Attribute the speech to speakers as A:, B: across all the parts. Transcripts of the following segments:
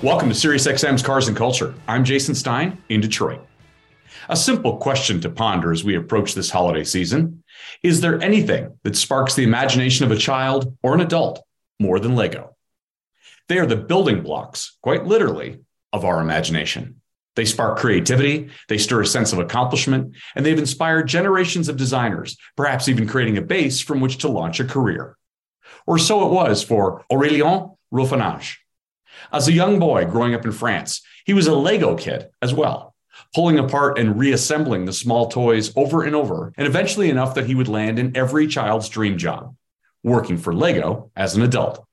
A: Welcome to SiriusXM's Cars and Culture. I'm Jason Stein in Detroit. A simple question to ponder as we approach this holiday season Is there anything that sparks the imagination of a child or an adult more than Lego? They are the building blocks, quite literally, of our imagination. They spark creativity, they stir a sense of accomplishment, and they've inspired generations of designers, perhaps even creating a base from which to launch a career. Or so it was for Aurélien Rouffiange as a young boy growing up in France, he was a Lego kid as well, pulling apart and reassembling the small toys over and over, and eventually enough that he would land in every child's dream job, working for Lego as an adult.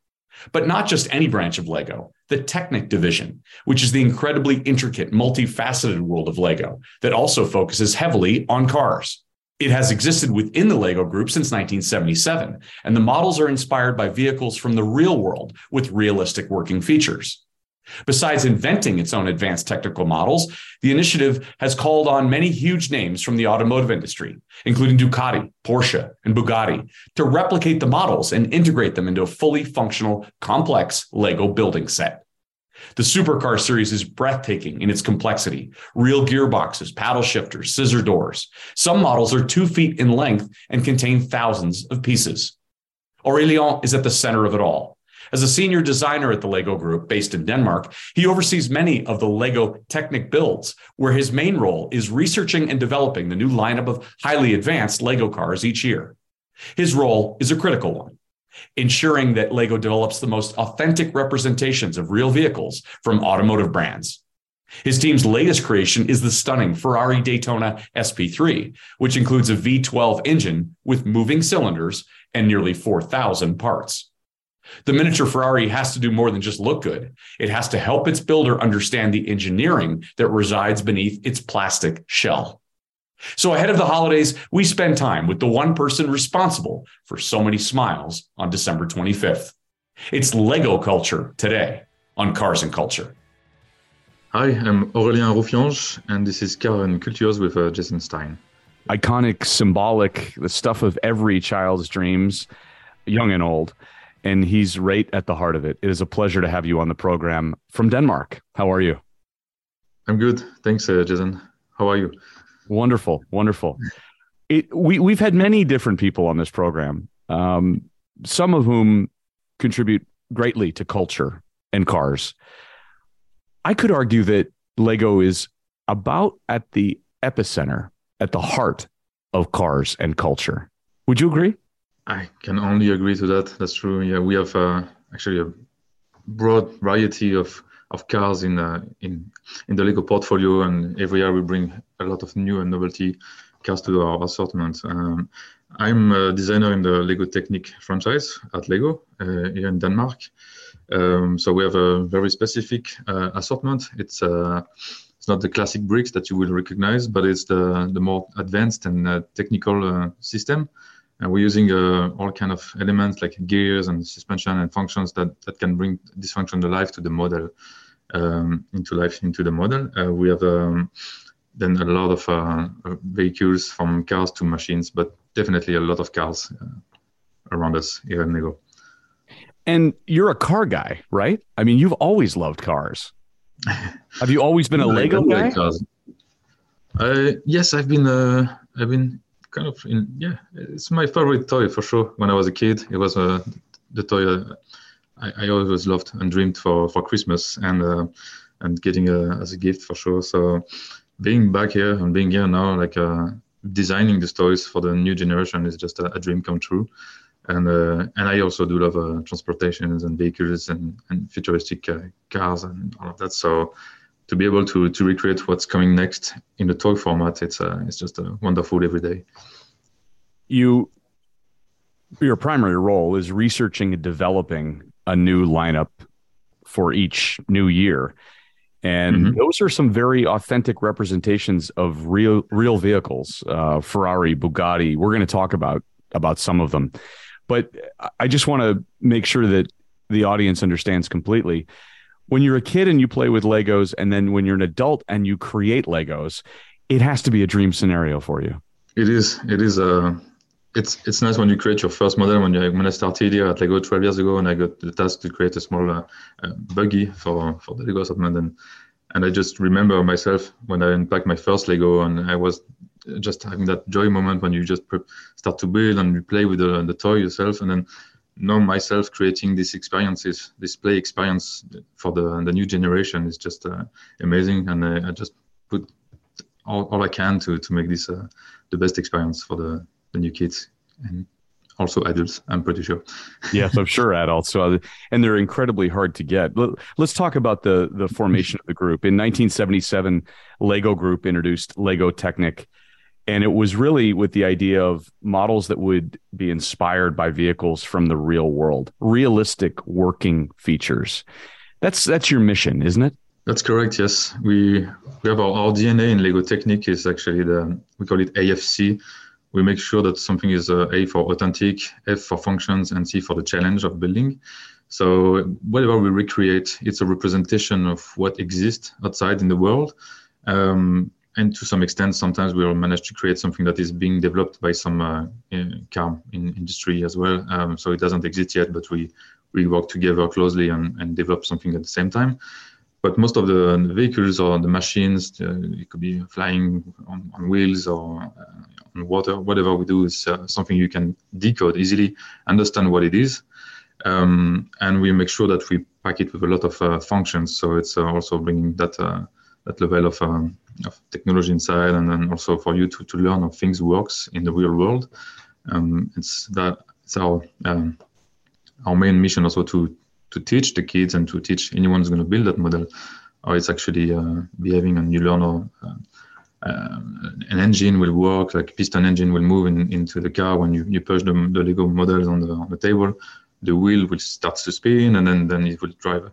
A: But not just any branch of Lego, the Technic division, which is the incredibly intricate, multifaceted world of Lego that also focuses heavily on cars. It has existed within the LEGO group since 1977, and the models are inspired by vehicles from the real world with realistic working features. Besides inventing its own advanced technical models, the initiative has called on many huge names from the automotive industry, including Ducati, Porsche, and Bugatti, to replicate the models and integrate them into a fully functional, complex LEGO building set. The supercar series is breathtaking in its complexity real gearboxes, paddle shifters, scissor doors. Some models are two feet in length and contain thousands of pieces. Aurélien is at the center of it all. As a senior designer at the Lego Group based in Denmark, he oversees many of the Lego Technic builds, where his main role is researching and developing the new lineup of highly advanced Lego cars each year. His role is a critical one ensuring that Lego develops the most authentic representations of real vehicles from automotive brands. His team's latest creation is the stunning Ferrari Daytona SP3, which includes a V12 engine with moving cylinders and nearly 4,000 parts. The miniature Ferrari has to do more than just look good. It has to help its builder understand the engineering that resides beneath its plastic shell. So ahead of the holidays, we spend time with the one person responsible for so many smiles on December 25th. It's Lego culture today on Cars and Culture.
B: Hi, I'm Aurélien Rouffiange, and this is Car and Cultures with uh, Jason Stein.
C: Iconic, symbolic, the stuff of every child's dreams, young and old. And he's right at the heart of it. It is a pleasure to have you on the program from Denmark. How are you?
B: I'm good. Thanks, uh, Jason. How are you?
C: Wonderful, wonderful. It, we we've had many different people on this program, um, some of whom contribute greatly to culture and cars. I could argue that Lego is about at the epicenter, at the heart of cars and culture. Would you agree?
B: I can only agree to that. That's true. Yeah, we have uh, actually a broad variety of of cars in uh, in in the Lego portfolio, and every year we bring a lot of new and novelty cars to our assortment. Um, I'm a designer in the Lego Technic franchise at Lego uh, here in Denmark. Um, so we have a very specific uh, assortment. It's uh, it's not the classic bricks that you will recognize, but it's the the more advanced and uh, technical uh, system and we're using uh, all kind of elements like gears and suspension and functions that, that can bring this function to life to the model um, into life into the model we have um, then a lot of uh, vehicles from cars to machines but definitely a lot of cars uh, around us here in Lego
C: and you're a car guy right? I mean you've always loved cars. Have you always been a lego guy?
B: uh, yes i've been uh, i've been kind of in, yeah, it's my favorite toy for sure. When I was a kid, it was uh, the toy uh, I, I, always loved and dreamed for for Christmas and uh, and getting a, as a gift for sure. So being back here and being here now, like uh, designing the toys for the new generation is just a, a dream come true. And uh, and I also do love uh, transportations and vehicles and, and futuristic cars and all of that. So to be able to to recreate what's coming next in the toy format, it's uh, it's just a wonderful every day.
C: You, your primary role is researching and developing a new lineup
A: for each new year. And mm-hmm. those are some very authentic representations of real real vehicles. Uh, Ferrari, Bugatti. We're going to talk about about some of them, but I just want to make sure that the audience understands completely. When you're a kid and you play with Legos, and then when you're an adult and you create Legos, it has to be a dream scenario for you.
B: It is. It is a. It's it's nice when you create your first model. When you when I started here at Lego 12 years ago, and I got the task to create a small uh, uh, buggy for for the Lego assortment, and and I just remember myself when I unpacked my first Lego, and I was just having that joy moment when you just pre- start to build and you play with the, the toy yourself, and then know myself creating these experiences, this play experience for the the new generation is just uh, amazing, and I, I, just put all, all I can to to make this uh, the best experience for the the new kids and also adults i'm pretty sure.
A: Yes i'm sure adults. So uh, and they're incredibly hard to get. Let's talk about the the formation of the group. In 1977 lego group introduced lego technic and it was really with the idea of models that would be inspired by vehicles from the real world realistic working features. That's that's your mission isn't it?
B: That's correct yes. We we have our, our dna in lego technic is actually the we call it afc we make sure that something is uh, A for authentic, F for functions, and C for the challenge of building. So whatever we recreate, it's a representation of what exists outside in the world. Um, and to some extent, sometimes we will manage to create something that is being developed by some uh, car in industry as well. Um, so it doesn't exist yet, but we we work together closely and, and develop something at the same time. But most of the, the vehicles or the machines, uh, it could be flying on, on wheels or uh, water, whatever we do is uh, something you can decode easily, understand what it is, um, and we make sure that we pack it with a lot of uh, functions. So it's uh, also bringing that uh, that level of, um, of technology inside, and then also for you to, to learn how things works in the real world. Um, it's that it's our um, our main mission also to to teach the kids and to teach anyone who's going to build that model how it's actually uh, behaving, and you learn how an engine will work, like piston engine will move in, into the car when you, you push the, the Lego models on the, on the table. The wheel will start to spin and then, then it will drive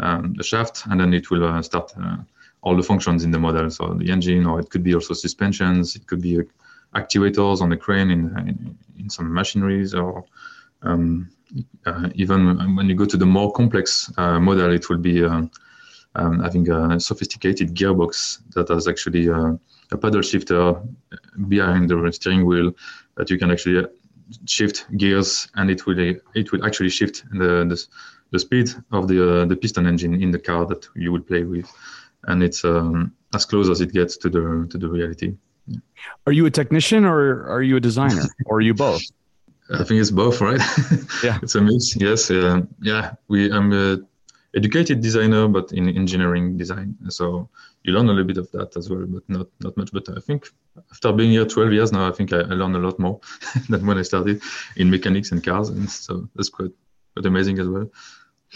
B: um, the shaft and then it will uh, start uh, all the functions in the model. So the engine, or it could be also suspensions, it could be uh, actuators on the crane in, in, in some machineries or um, uh, even when you go to the more complex uh, model, it will be um, having a sophisticated gearbox that has actually uh, a paddle shifter behind the steering wheel that you can actually uh, shift gears and it will it will actually shift the the, the speed of the uh, the piston engine in the car that you will play with. And it's um, as close as it gets to the to the reality.
A: Are you a technician or are you a designer? Or are you both?
B: I think it's both right?
A: Yeah.
B: It's a mix yes. Uh, yeah we i'm a educated designer, but in engineering design. So you learn a little bit of that as well, but not not much. But I think after being here 12 years now, I think I, I learned a lot more than when I started in mechanics and cars, and so that's quite quite amazing as well.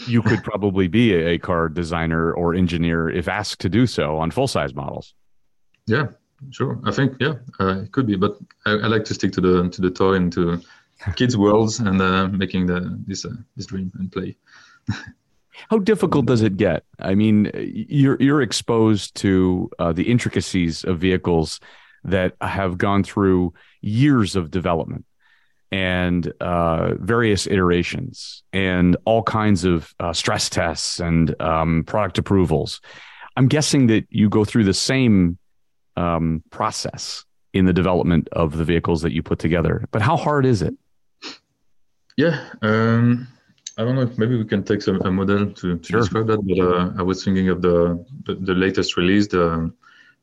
A: You could probably be a, a car designer or engineer if asked to do so on full size models.
B: Yeah, sure. I think yeah, uh, it could be, but I, I, like to stick to the to the toy and to kids' worlds and uh, making the this uh, this dream and play.
A: How difficult does it get? I mean, you're you're exposed to uh, the intricacies of vehicles that have gone through years of development and uh, various iterations and all kinds of uh, stress tests and um, product approvals. I'm guessing that you go through the same um, process in the development of the vehicles that you put together. But how hard is it?
B: Yeah, um, I don't know. if Maybe we can take some, a model to, to sure. describe that. But uh, I was thinking of the the, the latest release, the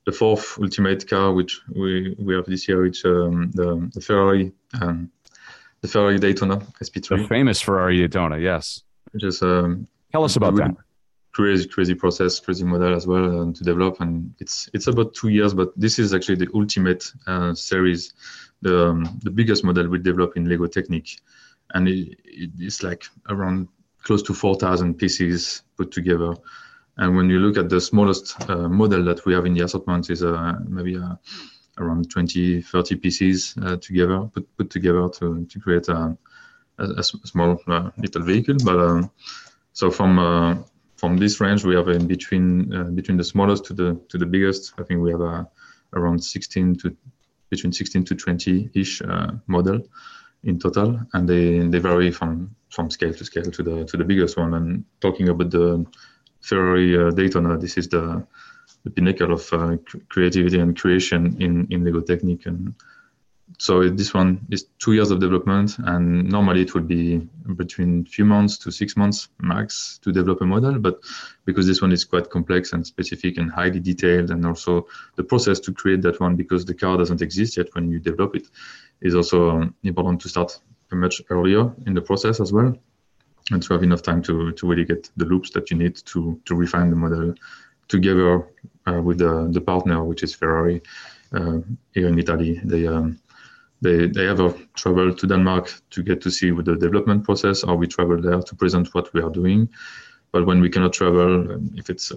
B: the fourth ultimate car, which we, we have this year, which um, the, the Ferrari um, the Ferrari Daytona SP3.
A: The famous Ferrari Daytona, yes.
B: Is um,
A: tell us about that.
B: Crazy, crazy process, crazy model as well um, to develop, and it's it's about two years. But this is actually the ultimate uh, series, the um, the biggest model we develop in Lego Technic and it, it's like around close to 4,000 pieces put together. And when you look at the smallest uh, model that we have in the assortment is uh, maybe uh, around 20, 30 pieces uh, together, put, put together to, to create a, a, a small uh, little vehicle. But um, so from from this range, we have in between uh, between the smallest to the to the biggest. I think we have uh, around 16 to between 16 to 20 ish uh, model in total, and they they vary from from scale to scale to the to the biggest one. And talking about the Ferrari uh, Daytona, this is the the pinnacle of uh, creativity and creation in in Lego Technic and so this one is two years of development and normally it would be between few months to six months max to develop a model but because this one is quite complex and specific and highly detailed and also the process to create that one because the car doesn't exist yet when you develop it is also um, important to start much earlier in the process as well and to have enough time to, to really get the loops that you need to, to refine the model together uh, with the, the partner which is ferrari uh, here in italy. They um, they they ever travel to Denmark to get to see the development process, or we travel there to present what we are doing. But when we cannot travel, if it's uh,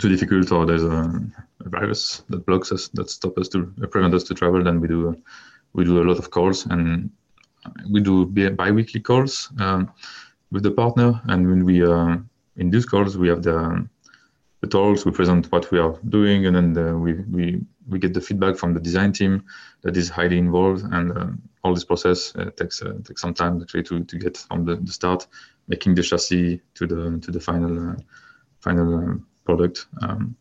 B: too difficult or there's a, a, virus that blocks us, that stops us to uh, prevent us to travel, then we do uh, we do a lot of calls and we do bi-weekly calls um, with the partner. And when we uh, in these calls, we have the the talks, we present what we are doing, and then the, we we we get the feedback from the design team that is highly involved, and uh, all this process uh, takes uh, takes some time actually to, to get from the, the start, making the chassis to the to the final uh, final uh, product. Um,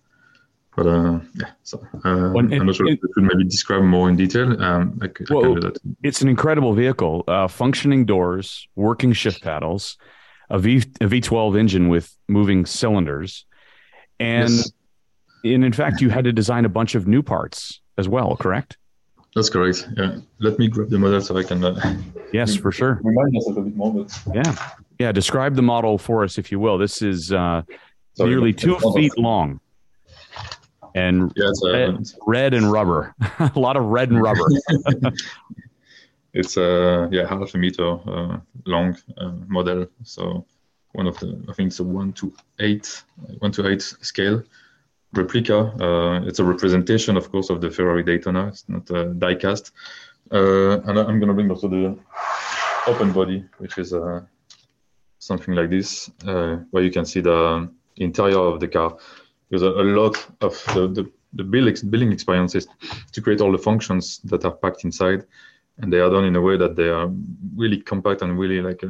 B: but uh, yeah, so I'm not sure it, if you could maybe describe more in detail. Um, I, could, well, I
A: It's an incredible vehicle, functioning doors, working shift paddles, a V a V12 engine with moving cylinders, and. Yes and in fact, you had to design a bunch of new parts as well, correct?
B: That's correct. Yeah. Let me grab the model so I can. Uh,
A: yes, for sure.
B: Remind myself a bit more. But...
A: Yeah. Yeah. Describe the model for us, if you will. This is uh, Sorry, nearly two feet long and yeah, it's, uh, red, red, and rubber. a lot of red and rubber.
B: it's a uh, yeah half a meter uh, long uh, model. So one of the I think it's a one to eight one to eight scale replica. Uh, it's a representation, of course, of the Ferrari Daytona. It's not a diecast. Uh, and I'm going to bring also the open body, which is uh, something like this, where you can see the interior of the car. Because a, a lot of the, the, the building experience is to create all the functions that are packed inside. And they are done in a way that they are really compact and really like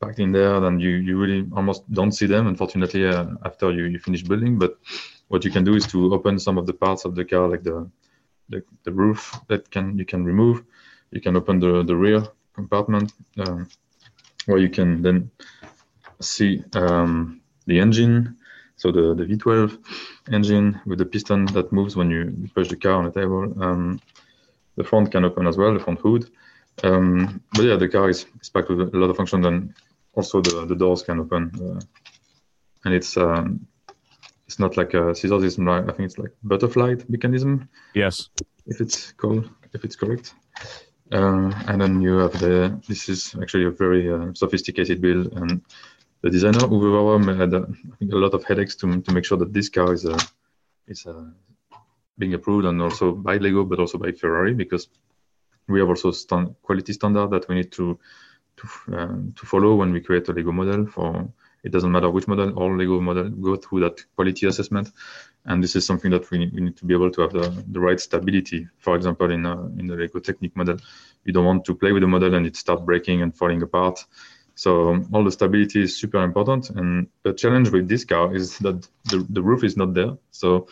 B: packed in there, then you, you really almost don't see them, unfortunately, uh, after you, you finish building. But what you can do is to open some of the parts of the car, like the, the, the roof that can you can remove. You can open the, the rear compartment um, where you can then see um, the engine, so the, the V12 engine with the piston that moves when you push the car on the table. Um, the front can open as well, the front hood. Um, but yeah, the car is, is, packed with a lot of functions, and also the, the doors can open uh, and it's um, it's not like a scissors it's like, i think it's like butterfly mechanism.
A: Yes.
B: If it's called if it's correct. Uh, and then you have the this is actually a very uh, sophisticated build and the designer Uwe had uh, I think a lot of headaches to, to make sure that this car is uh, is uh, being approved and also by Lego but also by Ferrari because we have also stand, quality standard that we need to to, uh, to follow when we create a Lego model. For it doesn't matter which model, all Lego model go through that quality assessment, and this is something that we need, we need to be able to have the, the right stability. For example, in a, in the Lego Technic model, you don't want to play with the model and it start breaking and falling apart. So um, all the stability is super important. And the challenge with this car is that the, the roof is not there. So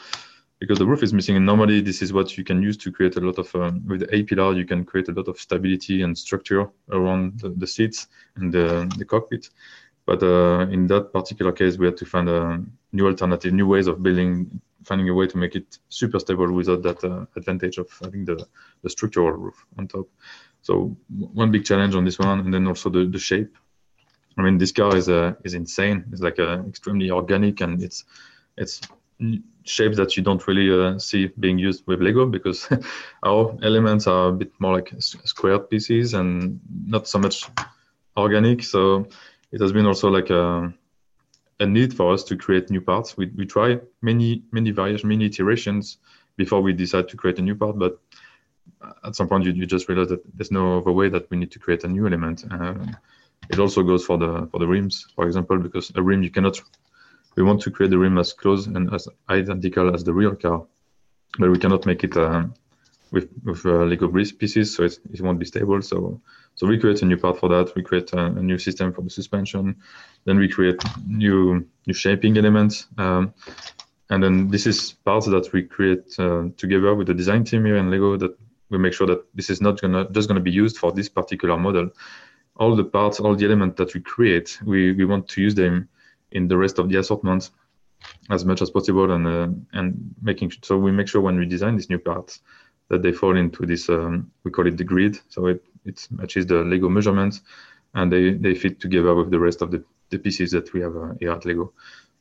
B: because the roof is missing. And normally, this is what you can use to create a lot of um, with the A pillar. You can create a lot of stability and structure around the, the seats and the, the cockpit. But uh, in that particular case, we had to find a new alternative, new ways of building, finding a way to make it super stable without that uh, advantage of having the, the structural roof on top. So one big challenge on this one, and then also the, the shape. I mean, this car is uh, is insane. It's like uh, extremely organic, and it's it's shapes that you don't really uh, see being used with Lego because our elements are a bit more like squared pieces and not so much organic. So it has been also like a, a need for us to create new parts. We, we try many, many variations, many iterations before we decide to create a new part. But at some point, you, you just realize that there's no other way that we need to create a new element. Um, it also goes for the for the rims, for example, because a rim you cannot. We want to create the rim as close and as identical as the real car, but we cannot make it um, with with uh, Lego pieces, so it won't be stable. So so we create a new part for that. We create a, a new system for the suspension. Then we create new new shaping elements. Um, and then this is parts that we create uh, together with the design team here in Lego that we make sure that this is not gonna just gonna be used for this particular model. All the parts, all the elements that we create, we, we want to use them in the rest of the assortment as much as possible and uh, and making so we make sure when we design these new parts that they fall into this um, we call it the grid. So it it matches the lego measurements and they they fit together with the rest of the, the pieces that we have uh, here at lego.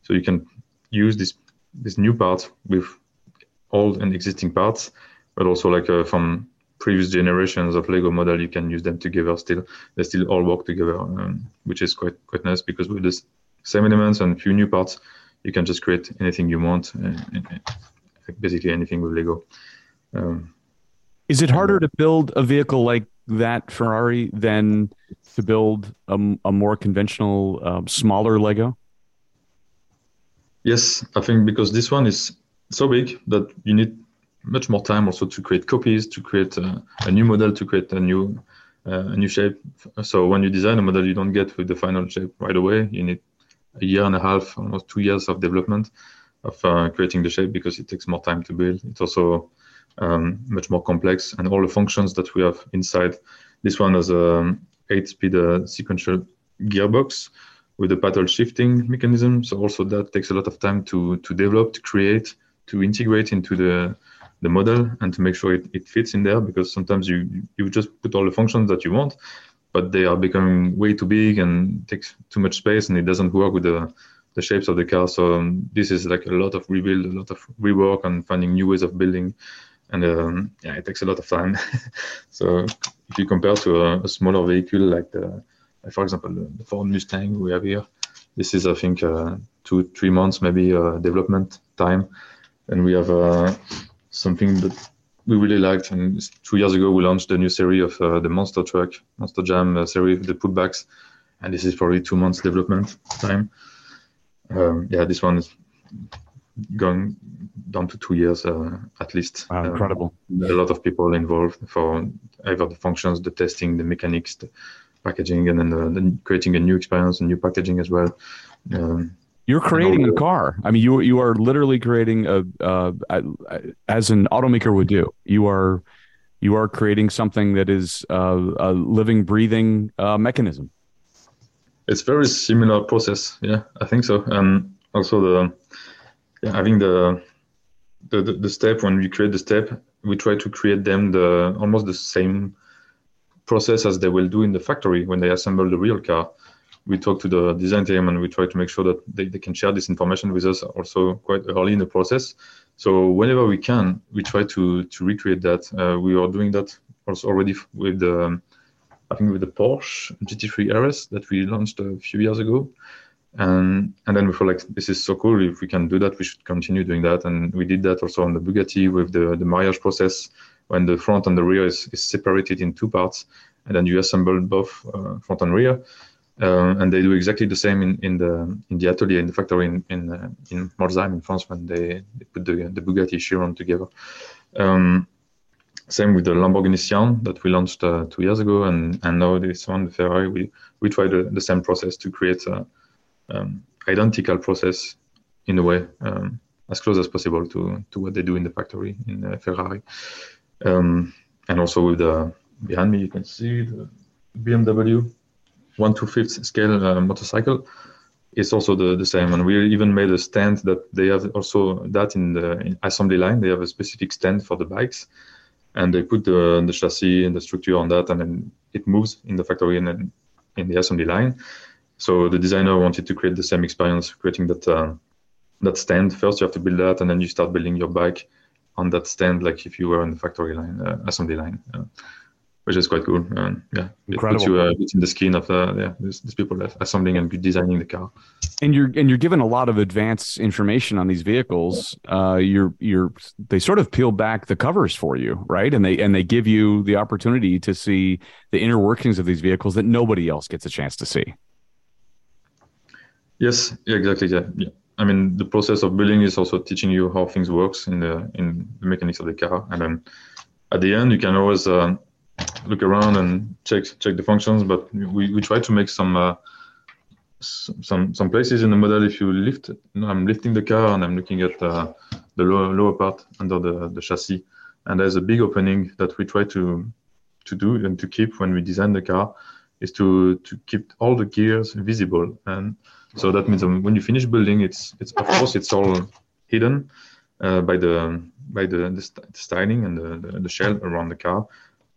B: So you can use this this new part with old and existing parts but also like uh, from previous generations of lego model you can use them together still. They still all work together um, which is quite quite nice because with the same elements and a few new parts you can just create anything you want uh, basically anything with lego um,
A: is it harder to build a vehicle like that Ferrari than to build a, a more conventional, um, smaller Lego?
B: Yes, I think because this one is so big that you need much more time also to create copies, to create a, a new model, to create a new uh, a new shape. So when you design a model, you don't get with the final shape right away. You need a year and a half, almost two years of development of uh, creating the shape because it takes more time to build. It's also um, much more complex, and all the functions that we have inside. This one has a eight-speed uh, sequential gearbox with a paddle shifting mechanism. So also that takes a lot of time to to develop, to create, to integrate into the the model, and to make sure it, it fits in there. Because sometimes you you just put all the functions that you want, but they are becoming way too big and takes too much space, and it doesn't work with the the shapes of the car. So um, this is like a lot of rebuild, a lot of rework, and finding new ways of building and um, yeah, it takes a lot of time. so if you compare to a, a, smaller vehicle like the, for example, the, the, Ford Mustang we have here, this is I think uh, two three months maybe uh, development time, and we have uh, something that we really liked. And two years ago we launched the new series of uh, the Monster Truck, Monster Jam uh, series, the putbacks, and this is probably two months development time. Um, yeah, this one is going down to two years uh, at least.
A: Wow, incredible.
B: Um, a lot of people involved for either the functions, the testing, the mechanics, the packaging, and then the, the creating a new experience, and new packaging as well. Um,
A: you're creating a car. I mean, you you are literally creating a, uh, as an automaker would do. You are you are creating something that is uh, a living, breathing uh, mechanism.
B: It's very similar process. Yeah, I think so. And also the yeah, having the, the the step when we create the step, we try to create them the almost the same process as they will do in the factory when they assemble the real car. We talk to the design team and we try to make sure that they, they can share this information with us also quite early in the process. So whenever we can, we try to to recreate that. Uh, we are doing that also already with the I think with the Porsche GT3 RS that we launched a few years ago and and then we feel like this is so cool if we can do that we should continue doing that and we did that also on the bugatti with the the marriage process when the front and the rear is, is separated in two parts and then you assemble both uh, front and rear uh, and they do exactly the same in, in the in the atelier in the factory in in, uh, in Molsheim in France when they, they put the, the Bugatti Chiron together. Um, same with the Lamborghini Sián that we launched uh, two years ago, and and now this one, the Ferrari, we we try the, the same process to create uh, um, identical process in a way, um, as close as possible to, to what they do in the factory in uh, Ferrari. Um, and also with the behind me, you can see the BMW one to fifth scale uh, motorcycle. It's also the, the same, and we even made a stand that they have also that in the in assembly line. They have a specific stand for the bikes, and they put the, the chassis and the structure on that, and then it moves in the factory and in the assembly line. So the designer wanted to create the same experience, creating that uh, that stand. First, you have to build that, and then you start building your bike on that stand, like if you were in the factory line, uh, assembly line. Uh, which is quite cool. Yeah,
A: Incredible.
B: it puts you uh, in the skin of uh, yeah, these, these people that assembling and designing the car.
A: And you're and you're given a lot of advanced information on these vehicles. Uh, you're you're they sort of peel back the covers for you, right? And they and they give you the opportunity to see the inner workings of these vehicles that nobody else gets a chance to see.
B: Yes, yeah, exactly. Yeah, yeah. I mean, the process of building is also teaching you how things works in the in the mechanics of the car, and then at the end you can always uh, look around and check check the functions. But we, we try to make some uh, some some places in the model. If you lift, I'm lifting the car and I'm looking at uh, the lower lower part under the the chassis, and there's a big opening that we try to to do and to keep when we design the car is to to keep all the gears visible and so that means um, when you finish building, it's it's of course it's all hidden uh, by the by the, the styling and the, the, the, shell around the car.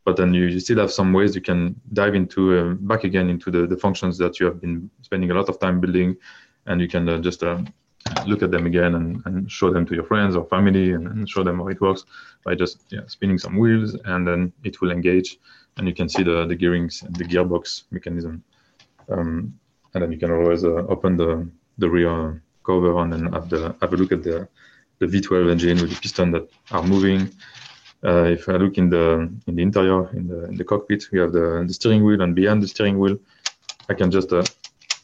B: But then you, you still have some ways you can dive into uh, back again into the, the functions that you have been spending a lot of time building, and you can uh, just uh, look at them again and, and show them to your friends or family and, and show them how it works by just yeah, spinning some wheels and then it will engage and you can see the the gearings and the gearbox mechanism. Um, and then you can always uh, open the the rear cover and then have the have a look at the the V12 engine with the piston that are moving. Uh, if I look in the in the interior in the in the cockpit, we have the, the steering wheel, and behind the steering wheel, I can just uh,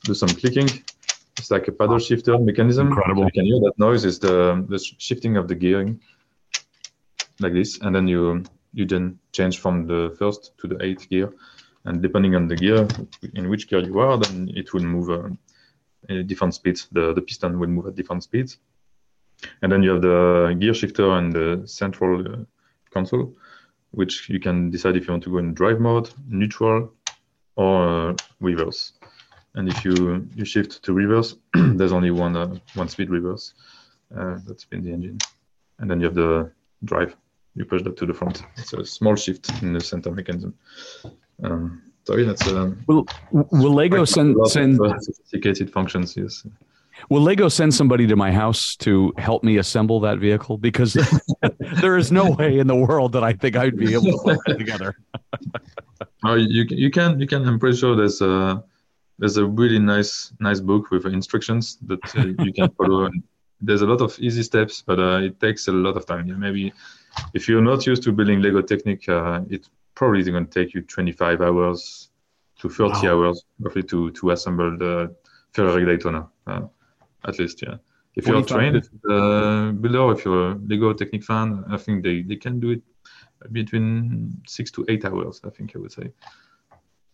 B: do some clicking. It's like a paddle shifter mechanism.
A: Incredible.
B: You can hear that noise is the the shifting of the gearing, like this, and then you you then change from the first to the eighth gear and depending on the gear in which gear you are, then it will move uh, at different speeds. The, the piston will move at different speeds. And then you have the gear shifter and the central uh, console, which you can decide if you want to go in drive mode, neutral, or uh, reverse. And if you, you shift to reverse, there's only one uh, one speed reverse uh, that spins the engine. And then you have the drive. You push that to the front. It's a small shift in the center mechanism. Um, sorry, that's um,
A: will will Lego send send
B: uh, sophisticated functions? Yes.
A: Will Lego send somebody to my house to help me assemble that vehicle? Because there is no way in the world that I think I'd be able to put it together.
B: oh, you you can you can. I'm pretty sure there's a there's a really nice nice book with instructions that uh, you can follow. And there's a lot of easy steps, but uh, it takes a lot of time. Yeah, maybe if you're not used to building Lego Technic, uh, it probably is going to take you 25 hours to 30 wow. hours roughly to to assemble the Ferrari Daytona, uh, at least. Yeah. If you're trained uh, builder, if you're a Lego Technic fan, I think they, they can do it between six to eight hours. I think I would say.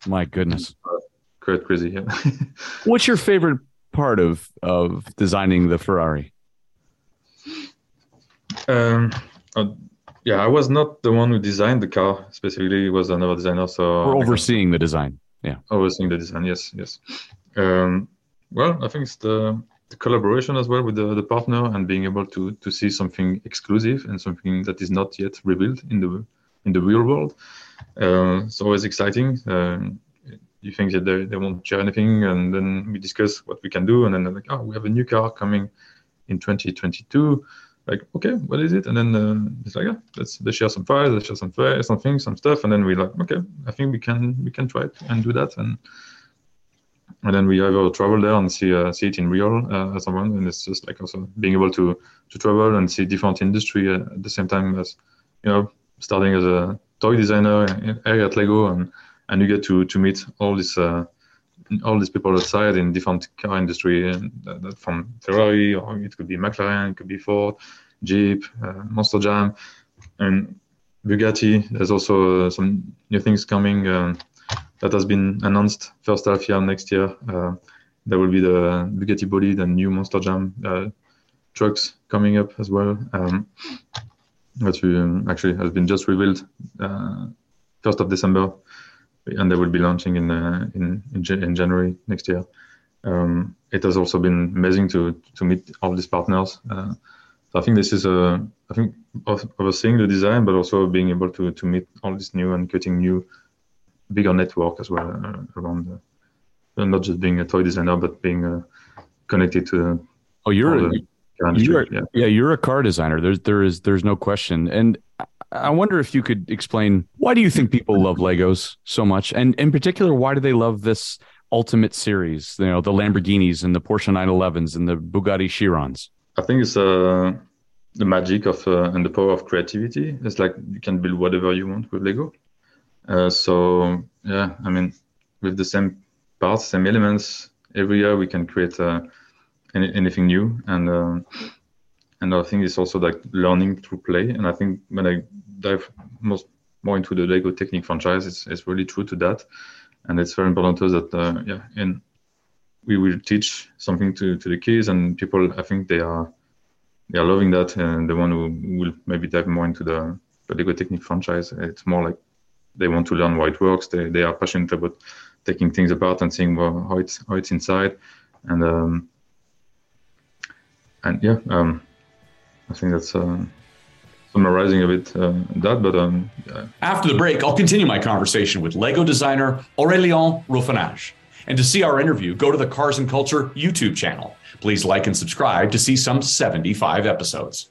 A: My goodness,
B: quite crazy. Yeah.
A: What's your favorite part of of designing the Ferrari?
B: Um, uh, yeah, I was not the one who designed the car specifically. It was another designer. So
A: we're overseeing the design. Yeah,
B: overseeing the design. Yes, yes. Um, well, I think it's the, the collaboration as well with the, the partner and being able to to see something exclusive and something that is not yet revealed in the in the real world. Uh, it's always exciting. Um, you think that they, they won't share anything, and then we discuss what we can do, and then they're like, oh, we have a new car coming in 2022 like, okay, what is it? And then uh, it's like, yeah, let's let's share some files, let's share some files, something, some stuff, and then we're like, okay, I think we can we can try it and do that, and and then we either travel there and see uh, see it in real uh, as someone, and it's just like also being able to to travel and see different industry at the same time as you know starting as a toy designer at Lego, and and you get to to meet all these uh, all these people outside in different car industry, uh, from Ferrari or it could be McLaren, it could be Ford, Jeep, uh, Monster Jam, and Bugatti. There's also uh, some new things coming uh, that has been announced first half year next year. Uh, there will be the Bugatti body, the new Monster Jam uh, trucks coming up as well. Um, that um, actually has been just revealed first of December and they will be launching in uh, in, in, in January next year. Um, it has also been amazing to to meet all these partners. Uh, so I think this is a I think overseeing the design, but also being able to to meet all these new and creating new bigger network as well uh, around. The, not just being a toy designer, but being uh, connected to.
A: Oh, you're a, You're, yeah. yeah, you're a car designer. There's there is there's no question. And I wonder if you could explain why do you think people love Legos so much, and in particular, why do they love this Ultimate series? You know, the Lamborghinis and the Porsche 911s and the Bugatti Chirons.
B: I think it's uh, the magic of uh, and the power of creativity. It's like you can build whatever you want with Lego. Uh, so yeah, I mean, with the same parts, same elements, every year we can create uh, any, anything new and. Um, and I think it's also like learning through play. And I think when I dive most more into the Lego Technic franchise, it's, it's really true to that. And it's very important to us that uh, yeah, and we will teach something to, to the kids and people. I think they are they are loving that, and the one who will maybe dive more into the, the Lego Technic franchise, it's more like they want to learn why it works. They they are passionate about taking things apart and seeing well, how it's how it's inside, and um, and yeah. Um, I think that's uh, summarizing a bit uh, that. But um,
D: yeah. after the break, I'll continue my conversation with Lego designer Aurélien Rouffiange. And to see our interview, go to the Cars and Culture YouTube channel. Please like and subscribe to see some 75 episodes.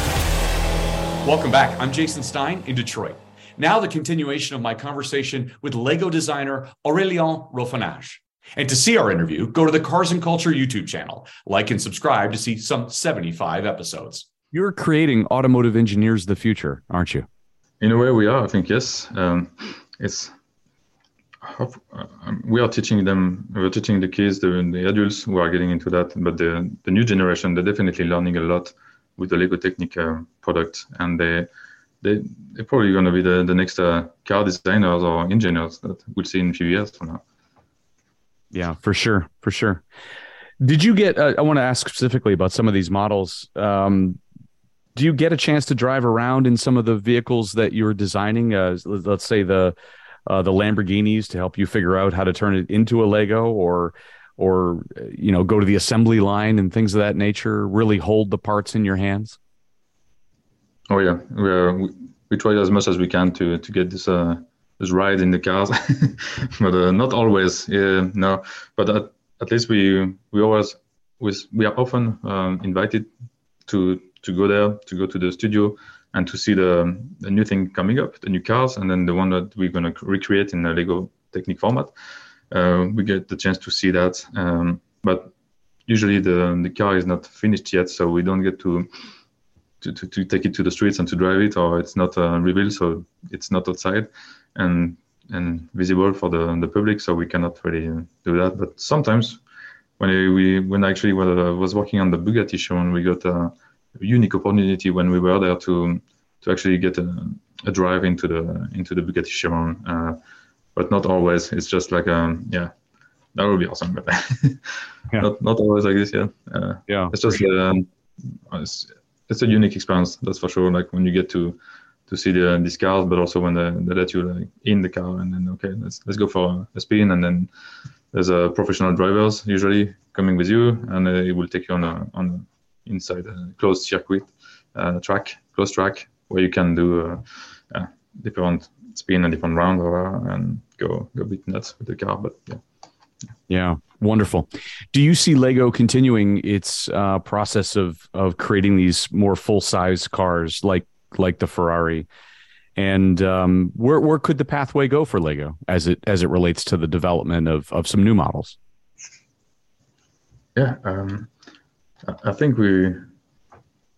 D: Welcome back. I'm Jason Stein in Detroit. Now, the continuation of my conversation with Lego designer Aurélien Rouffiange. And to see our interview, go to the Cars and Culture YouTube channel. Like and subscribe to see some 75 episodes.
A: You're creating automotive engineers of the future, aren't you?
B: In a way, we are. I think yes. Um, it's we are teaching them. We're teaching the kids, the, the adults who are getting into that. But the the new generation, they're definitely learning a lot with the Lego Technica product, and they they they're probably going to be the the next uh, car designers or engineers that we'll see in a few years from now.
A: Yeah, for sure, for sure. Did you get? Uh, I want to ask specifically about some of these models. Um, do you get a chance to drive around in some of the vehicles that you're designing? Uh, let's say the uh, the Lamborghinis to help you figure out how to turn it into a Lego, or or you know go to the assembly line and things of that nature really hold the parts in your hands?
B: Oh yeah. We are, we, we try as much as we can to to get this uh this ride in the cars but uh, not always yeah, no. But at, at least we we always we, we are often um, invited to to go there to go to the studio and to see the, the new thing coming up the new cars and then the one that we're going to recreate in a lego technic format uh, we get the chance to see that. Um, but usually the the car is not finished yet, so we don't get to to, to, to take it to the streets and to drive it, or it's not uh, revealed, so it's not outside and and visible for the the public, so we cannot really do that. But sometimes when we when actually when I was working on the Bugatti Chiron, we got a unique opportunity when we were there to to actually get a, a drive into the into the Bugatti Chiron. Uh, but not always. It's just like um yeah, that would be awesome, but yeah. not not always like this. Yeah, uh, yeah. It's just sure. um, it's, it's a unique experience. That's for sure. Like when you get to to see the these cars, but also when they, they let you like in the car and then okay, let's let's go for a spin and then there's a professional drivers usually coming with you and uh, it will take you on a on a inside a closed circuit uh, track, closed track where you can do uh, different spin a different round or, and go go bit nuts with the car. But yeah.
A: Yeah, wonderful. Do you see Lego continuing its uh, process of of creating these more full size cars like like the Ferrari? And um, where where could the pathway go for Lego as it as it relates to the development of of some new models?
B: Yeah, um, I think we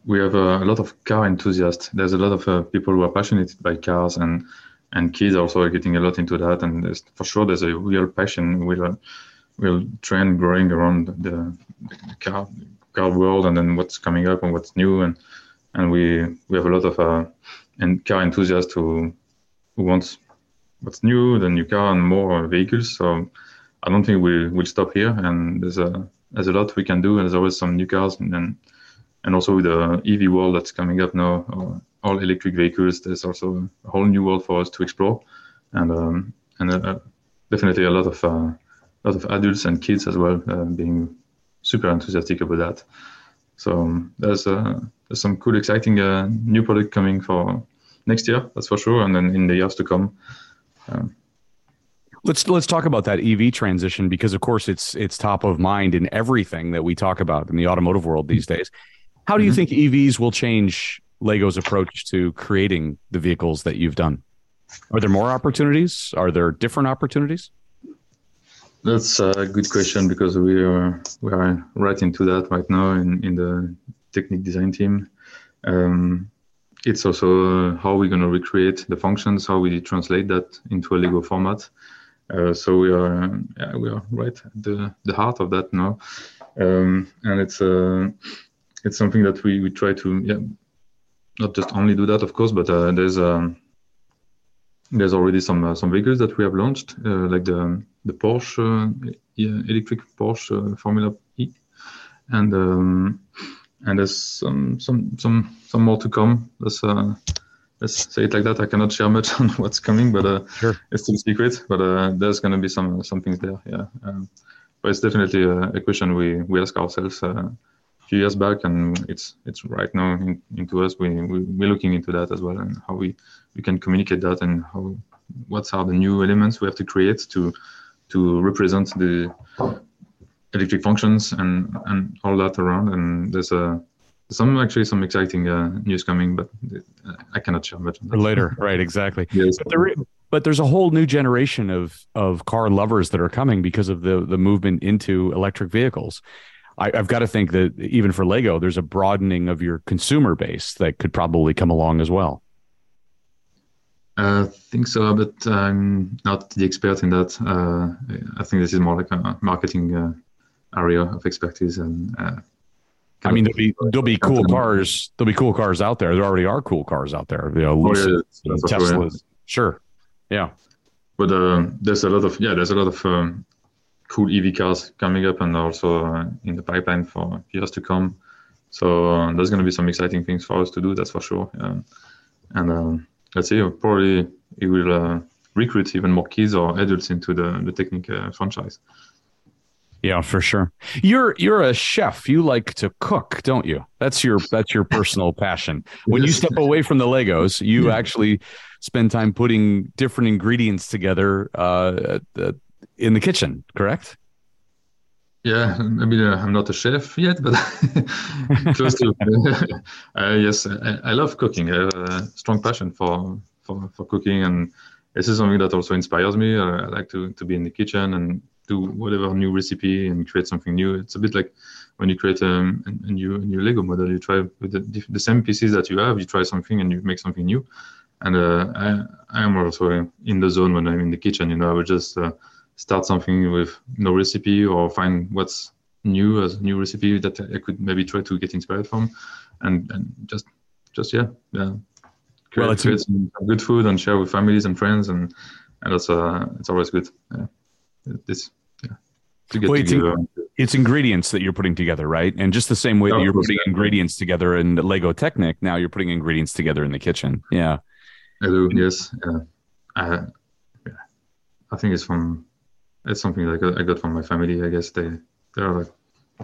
B: we have a, a, lot of car enthusiasts. There's a lot of uh, people who are passionate by cars and and kids also are getting a lot into that. And for sure, there's a real passion, real, real trend growing around the, the car, car world, and then what's coming up and what's new. And and we we have a lot of uh, and car enthusiasts who who wants what's new, the new car, and more vehicles. So I don't think we will stop here. And there's a there's a lot we can do, and there's always some new cars, and then and also the EV world that's coming up now, uh, all electric vehicles. There's also a whole new world for us to explore, and um, and uh, definitely a lot of uh, lot of adults and kids as well uh, being super enthusiastic about that. So um, there's uh, there's some cool, exciting uh, new product coming for next year, that's for sure, and then in the years to come. Um,
A: Let's let's talk about that EV transition because of course it's it's top of mind in everything that we talk about in the automotive world these days. How do you mm-hmm. think EVs will change Lego's approach to creating the vehicles that you've done? Are there more opportunities? Are there different opportunities?
B: That's a good question because we are we are right into that right now in, in the Technic design team. Um, it's also how we're going to recreate the functions, how we translate that into a Lego format. Uh, so we are yeah, we are right at the the heart of that now, um, and it's uh, it's something that we, we try to yeah not just only do that of course, but uh, there's um, there's already some uh, some vehicles that we have launched uh, like the the Porsche uh, electric Porsche Formula E, and um, and there's some some some some more to come. Let's uh, let's say it like that. I cannot share much on what's coming, but uh,
A: sure.
B: it's still secret. But uh, there's gonna be some some things there. Yeah, um, but it's definitely a, a, question we we ask ourselves uh, few years back, and it's it's right now in, into us. We, we we're looking into that as well, and how we we can communicate that, and how what are the new elements we have to create to to represent the electric functions and and all that around. And there's a some actually some exciting uh, news coming, but I cannot share much.
A: Later, right? Exactly.
B: Yes.
A: But, there, but there's a whole new generation of of car lovers that are coming because of the the movement into electric vehicles. I, have got to think that even for Lego, there's a broadening of your consumer base that could probably come along as well.
B: I think so, but I'm not the expert in that. Uh, I think this is more like a marketing uh, area of expertise and. Uh,
A: I mean, there'll be there'll be cool cars. There'll be cool cars out there. There already are cool cars out there. You know, Lucid, oh, yeah, Teslas. Sure, yeah. sure, yeah.
B: But uh, there's a lot of yeah, there's a lot of um, cool EV cars coming up, and also uh, in the pipeline for years to come. So uh, there's going to be some exciting things for us to do. That's for sure. Um, and um, let's see, probably it will uh, recruit even more kids or adults into the the Technic uh, franchise.
A: Yeah, for sure. You're you're a chef. You like to cook, don't you? That's your that's your personal passion. When you step away from the Legos, you yeah. actually spend time putting different ingredients together uh, uh, in the kitchen. Correct?
B: Yeah, I mean, uh, I'm not a chef yet, but close to. uh, yes, I, I, love cooking. I have a strong passion for for, for cooking, and this is something that also inspires me. I like to to be in the kitchen and do whatever new recipe and create something new. It's a bit like when you create um, a, a, new a new Lego model. You try with the, the, same pieces that you have. You try something and you make something new. And uh, I I am also in the zone when I'm in the kitchen. You know, I would just uh, start something with no recipe or find what's new as a new recipe that I could maybe try to get inspired from, and and just just yeah yeah. Create, well, create some good food and share with families and friends and and that's uh it's always good. Yeah. This yeah.
A: To get well, it's, in, it's, ingredients that you're putting together right? And just the same way oh, that you're putting ingredients together in lego technic now you're putting ingredients together in the kitchen. Yeah.
B: I do yes. Yeah. I, yeah. I think it's from it's something like I got from my family i guess they they're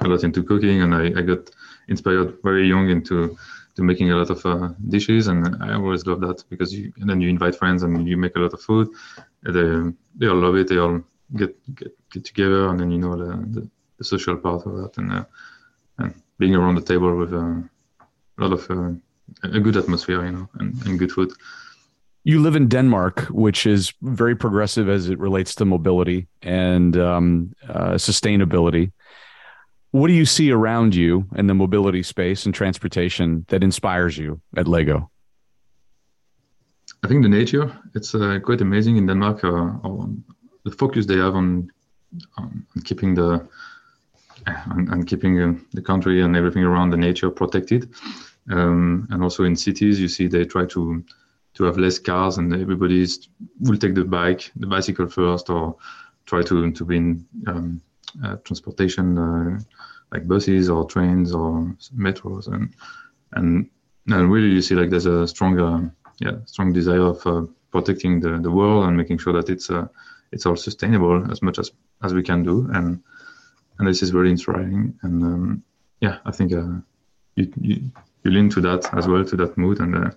B: a lot into cooking and I, I got inspired very young into to making a lot of uh, dishes and i always love that because you and then you invite friends and you make a lot of food they, they all love it they all get get get together, and then you know the the, the social part of that, and uh, and being around the table with uh, a lot of uh, a good atmosphere, you know, and, and good food.
A: You live in Denmark, which is very progressive as it relates to mobility and um, uh, sustainability. What do you see around you in the mobility space and transportation that inspires you at Lego?
B: I think the nature. It's uh, quite amazing in Denmark. Uh, the focus they have on on, keeping the on, on keeping uh, the country and everything around the nature protected. Um, and also in cities, you see they try to to have less cars, and everybody will take the bike, the bicycle first, or try to to be in um, uh, transportation uh, like buses or trains or metros, and and and really you see like there's a stronger yeah strong desire of uh, protecting the, the world and making sure that it's uh, it's all sustainable as much as as we can do, and and this is very inspiring, and um, yeah, I think uh, you, you you lean to that as well to that mood, and uh,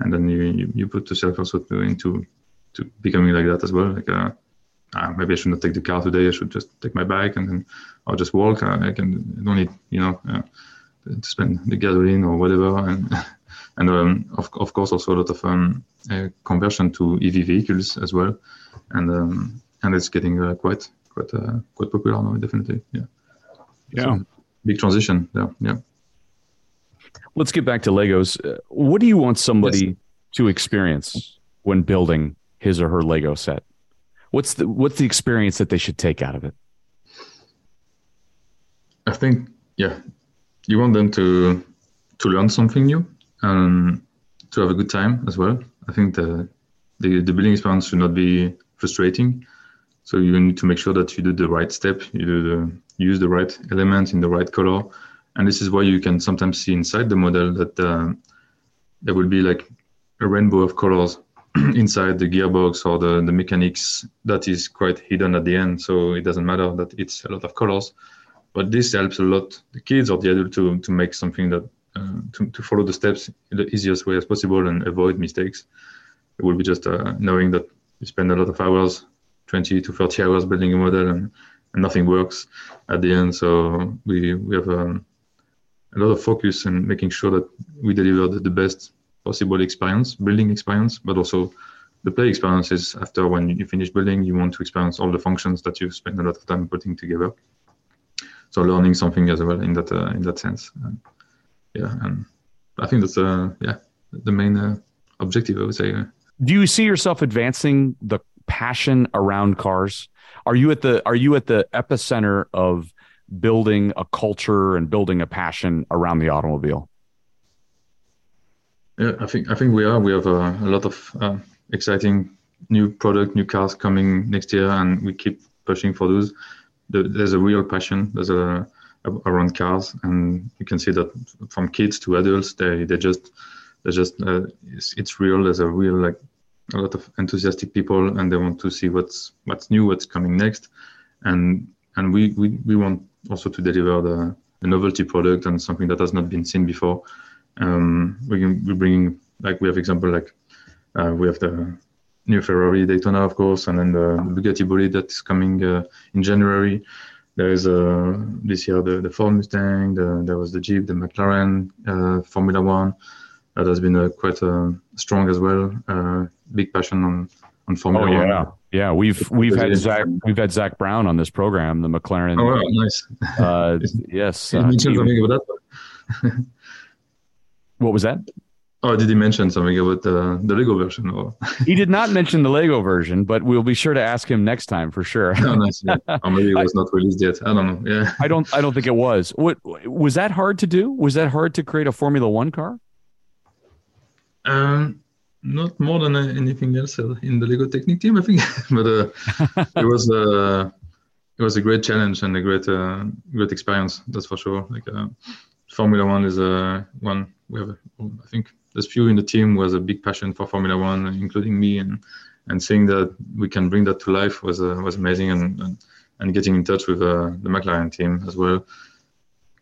B: and then you, you, put yourself also to, into to becoming like that as well, like. Uh, uh, maybe I should not take the car today. I should just take my bike and then I'll just walk. Uh, I can I don't need you know uh, to spend the gasoline or whatever. And and um, of of course also a lot of um, uh, conversion to EV vehicles as well. And um, and it's getting uh, quite quite uh, quite popular now. Definitely, yeah.
A: Yeah.
B: So, big transition there. Yeah.
A: Let's get back to Legos. Uh, What do you want somebody
B: Yes.
A: to experience when building his or her Lego set? What's the what's the experience that they should take out of it?
B: I think yeah, you want them to to learn something new and to have a good time as well. I think the the, the building experience should not be frustrating. So you need to make sure that you do the right step, you do the use the right element in the right color, and this is why you can sometimes see inside the model that uh, there will be like a rainbow of colors inside the gearbox or the, the mechanics that is quite hidden at the end. So it doesn't matter that it's a lot of colors. But this helps a lot the kids or the adult to, to make something that uh, to, to follow the steps in the easiest way as possible and avoid mistakes. It will be just uh, knowing that you spend a lot of hours 20 to 30 hours building a model and, and nothing works at the end. So we we have um, a lot of focus in making sure that we deliver the, best possible experience building experience but also the play experience is after when you finish building you want to experience all the functions that you've spent a lot of time putting together so learning something as well in that uh, in that sense. Uh, yeah, and I think that's uh, yeah the main uh, objective. I would say.
A: Do you see yourself advancing the passion around cars? Are you at the are you at the epicenter of building a culture and building a passion around the automobile?
B: Yeah, I think I think we are. We have uh, a lot of uh, exciting new product, new cars coming next year, and we keep pushing for those. The, there's a real passion. There's a around cars, and you can see that from kids to adults, they they just they just uh, it's, it's real. There's a real like a lot of enthusiastic people, and they want to see what's what's new, what's coming next, and and we we, we want also to deliver the, the novelty product and something that has not been seen before. Um, we can, we're bringing like we have example like uh, we have the new Ferrari Daytona, of course, and then the, the Bugatti Bolide that's coming uh, in January. There is uh, this year the, the Ford Mustang, the, there was the Jeep, the McLaren uh, Formula One. That has been uh, quite uh, strong as well. Uh, big passion on on Formula
A: Oh
B: One.
A: Yeah. We've we've had Zach we've had Zak Brown on this program, the McLaren.
B: Oh, wow, nice.
A: Uh, yes. Uh,
B: he mention
A: he-
B: something about that?
A: what was that?
B: Oh, did he mention something about the, the Lego version? Or
A: He did not mention the Lego version, but we'll be sure to ask him next time for sure.
B: oh, nice. Yeah. Or maybe it was not released yet. I don't know. Yeah.
A: I don't I don't think it was. What was that hard to do? Was that hard to create a Formula One car?
B: Um, not more than anything else uh, in the Lego Technic team, I think. but uh, it was uh, it was a great challenge and a great uh, great experience. That's for sure. Like uh, Formula One is uh, one we have. A, I think there's few in the team who has a big passion for Formula One, including me, and and seeing that we can bring that to life was was amazing, and, and and getting in touch with the McLaren team as well.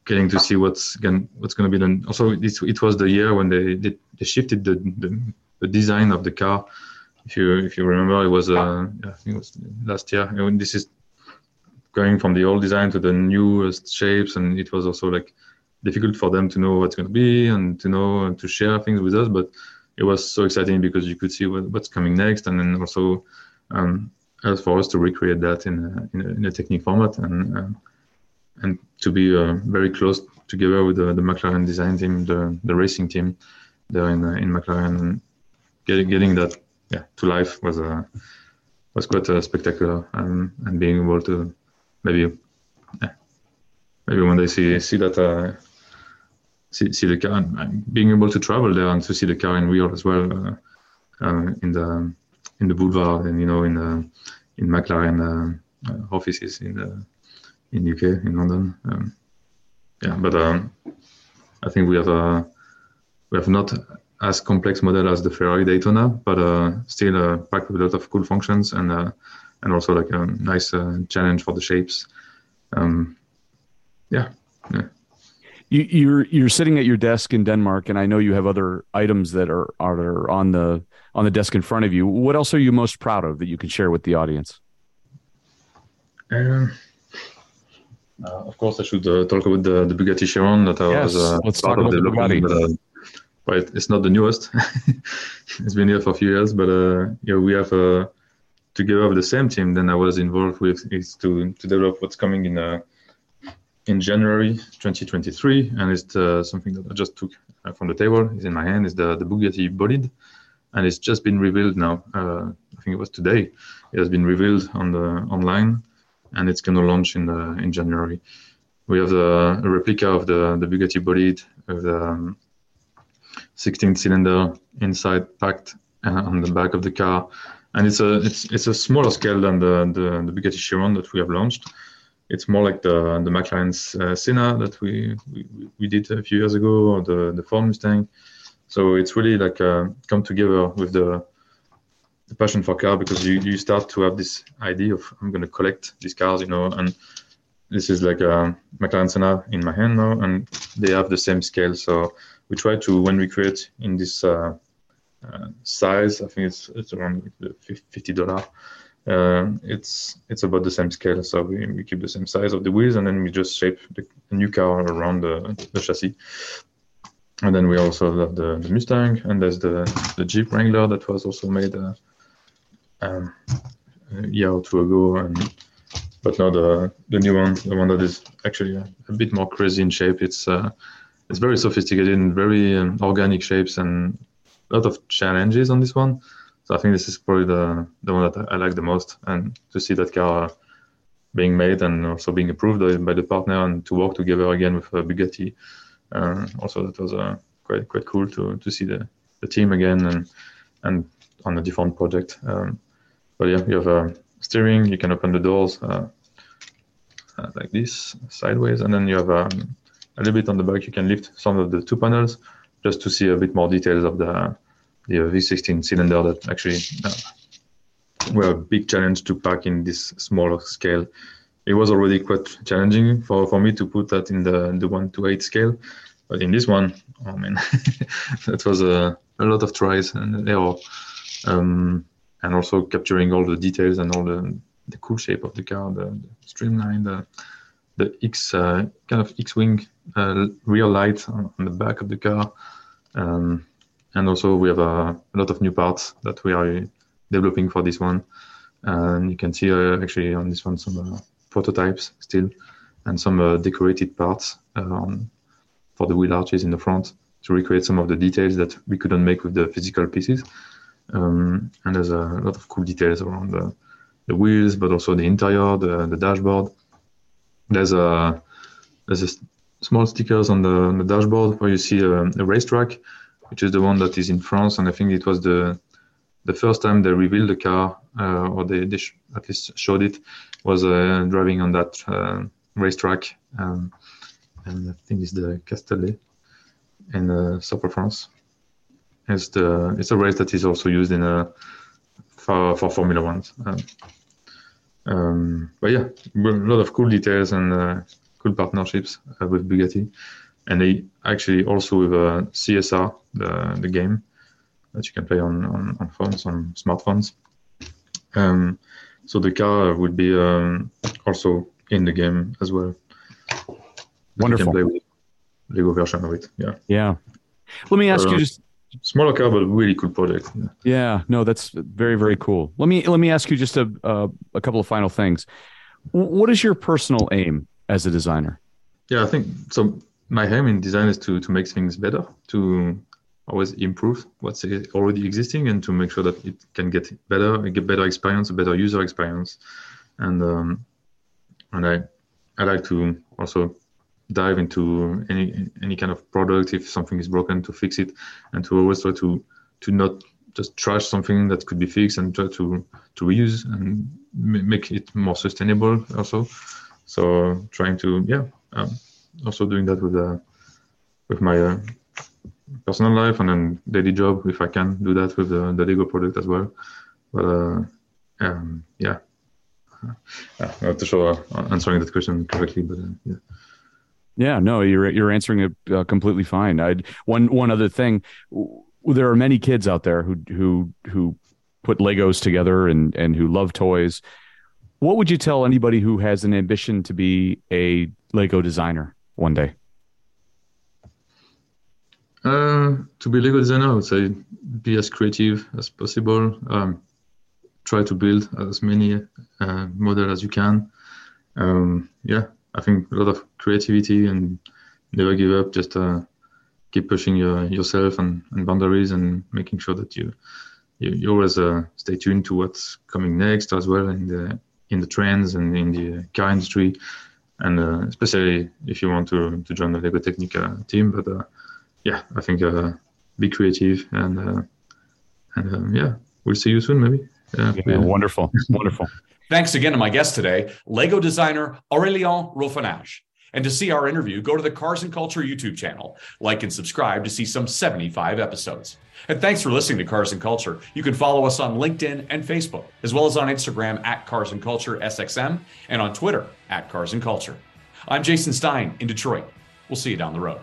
B: Getting to see what's going what's going to be done. Also, it, it was the year when they they, they shifted the, the the design of the car. If you if you remember, it was uh, I think it was last year. You this is going from the old design to the newest shapes, and it was also like difficult for them to know what's going to be and to know and to share things with us. But it was so exciting because you could see what, what's coming next, and then also um, for us to recreate that in a, in a, in a Technic format and um, and to be uh, very close together with the, the McLaren design team, the the racing team there in uh, in McLaren. And getting getting that yeah to life was uh, was quite uh, spectacular. Um, and being able to maybe yeah, maybe when they see see that uh, see, see the car and and being able to travel there and to see the car in real as well uh, uh, in the in the boulevard and you know in the in McLaren uh, uh, offices in the in UK in London. Um, yeah, but um, I think we have a we have not as complex model as the Ferrari Daytona, but uh, still uh, packed with a lot of cool functions and uh, and also like a nice uh, challenge for the shapes. Um, yeah, yeah.
A: You, you're you're sitting at your desk in Denmark, and I know you have other items that are are on the on the desk in front of you. What else are you most proud of that you can share with the audience?
B: Um, uh, of course, I should uh, talk about the, the Bugatti Chiron that I
A: Yes,
B: was uh, part of developing,
A: Bugatti.
B: but, uh, but it's not the newest. it's been here for a few years, but uh, yeah, we have uh, together with the same team. Then I was involved with is to to develop what's coming in uh, in January 2023, and it's uh, something that I just took uh, from the table. It's in my hand. Is the the Bugatti Bolide, and it's just been revealed now. Uh, I think it was today. It has been revealed on the online, and it's going to launch in the, in January. We have the a replica of the the Bugatti Bolide with the um, 16 cylinder inside packed uh, on the back of the car, and it's a it's it's a smaller scale than the the, the Bugatti Chiron that we have launched. It's more like the the McLaren uh, Senna that we, we we did a few years ago, or the the Ford Mustang. So it's really like uh, come together with the the passion for car because you, you start to have this idea of I'm going to collect these cars, you know, and this is like a McLaren Senna in my hand now, and they have the same scale. So we try to when we create in this uh, uh, size, I think it's it's around fifty dollar. Uh, it's it's about the same scale, so we, we keep the same size of the wheels, and then we just shape the, new car around the, the chassis. And then we also have the, the Mustang, and there's the, the Jeep Wrangler that was also made uh, um, a year or two ago. And but now the the new one, the one that is actually a, a bit more crazy in shape. It's uh, it's very sophisticated, and very um, organic shapes, and a lot of challenges on this one. So I think this is probably the the one that I like the most, and to see that car being made and also being approved by the partner, and to work together again with uh, Bugatti. Uh, also, that was uh, quite quite cool to to see the, the team again and and on a different project. Um, but yeah, you have a steering. You can open the doors uh, uh, like this sideways, and then you have um, a little bit on the back. You can lift some of the two panels just to see a bit more details of the the V16 cylinder that actually uh, were a big challenge to pack in this smaller scale. It was already quite challenging for, for me to put that in the the one to eight scale, but in this one, oh man, that was a, a lot of tries and error, um, and also capturing all the details and all the the cool shape of the car, the, the streamline, the the X uh, kind of X-wing uh, rear light on, on the back of the car. Um, and also we have a, a, lot of new parts that we are developing for this one. And you can see uh, actually on this one some prototypes still, and some uh, decorated parts um, for the wheel arches in the front to recreate some of the details that we couldn't make with the physical pieces. Um, and there's a lot of cool details around the, the wheels, but also the interior, the, the dashboard. There's a there's a small stickers on the, on the dashboard where you see a, a racetrack which is the one that is in France, and I think it was the the first time they revealed the car, uh, or they, they sh- at least showed it, was uh, driving on that uh, racetrack, um, and I think it's the Castellet in uh, of France. It's the it's a race that is also used in a for for Formula One. Um, um, but yeah, a lot of cool details and uh, cool partnerships uh, with Bugatti and they actually also with a CSR, the, the game that you can play on, on, on phones, on smartphones. Um, so the car would be um, also in the game as well.
A: Wonderful.
B: You can play with Lego version of it. Yeah.
A: Yeah. Let me ask
B: Uh,
A: you just
B: Smaller car, but really cool project. Yeah.
A: Yeah, no, that's very very cool. Let me let me ask you just a uh, a couple of final things. What is your personal aim as a designer?
B: Yeah, I think so. My aim in design is to to make things better, to always improve what's already existing, and to make sure that it can get better, get better experience, a better user experience, and um, and I I like to also dive into any any kind of product if something is broken to fix it, and to always try to to not just trash something that could be fixed and try to to reuse and ma- make it more sustainable also. So trying to yeah. Um, also doing that with uh, with my uh, personal life and then daily job if I can do that with the, the Lego product as well. But uh, um, yeah, uh, not sure answering that question correctly, but uh, yeah.
A: Yeah, no, you're you're answering it uh, completely fine. I one one other thing, there are many kids out there who who who put Legos together and and who love toys. What would you tell anybody who has an ambition to be a Lego designer one day?
B: Uh, to be Lego designer, I would say be as creative as possible. Um, try to build as many uh, models as you can. Um, yeah, I think a lot of creativity and never give up. Just uh, keep pushing your, yourself and, and, boundaries and making sure that you you, you always uh, stay tuned to what's coming next as well in the in the trends and in the car industry, and uh, especially if you want to to join the Lego Technica team. But uh, yeah, I think uh, be creative and uh, and um, yeah, we'll see you soon maybe.
A: Yeah, yeah wonderful, wonderful.
D: Thanks again to my guest today, Lego designer Aurélien Rouffiange. And to see our interview, go to the Cars and Culture YouTube channel. Like and subscribe to see some 75 episodes. And thanks for listening to Cars and Culture. You can follow us on LinkedIn and Facebook, as well as on Instagram at Cars and Culture SXM and on Twitter at Cars and Culture. I'm Jason Stein in Detroit. We'll see you down the road.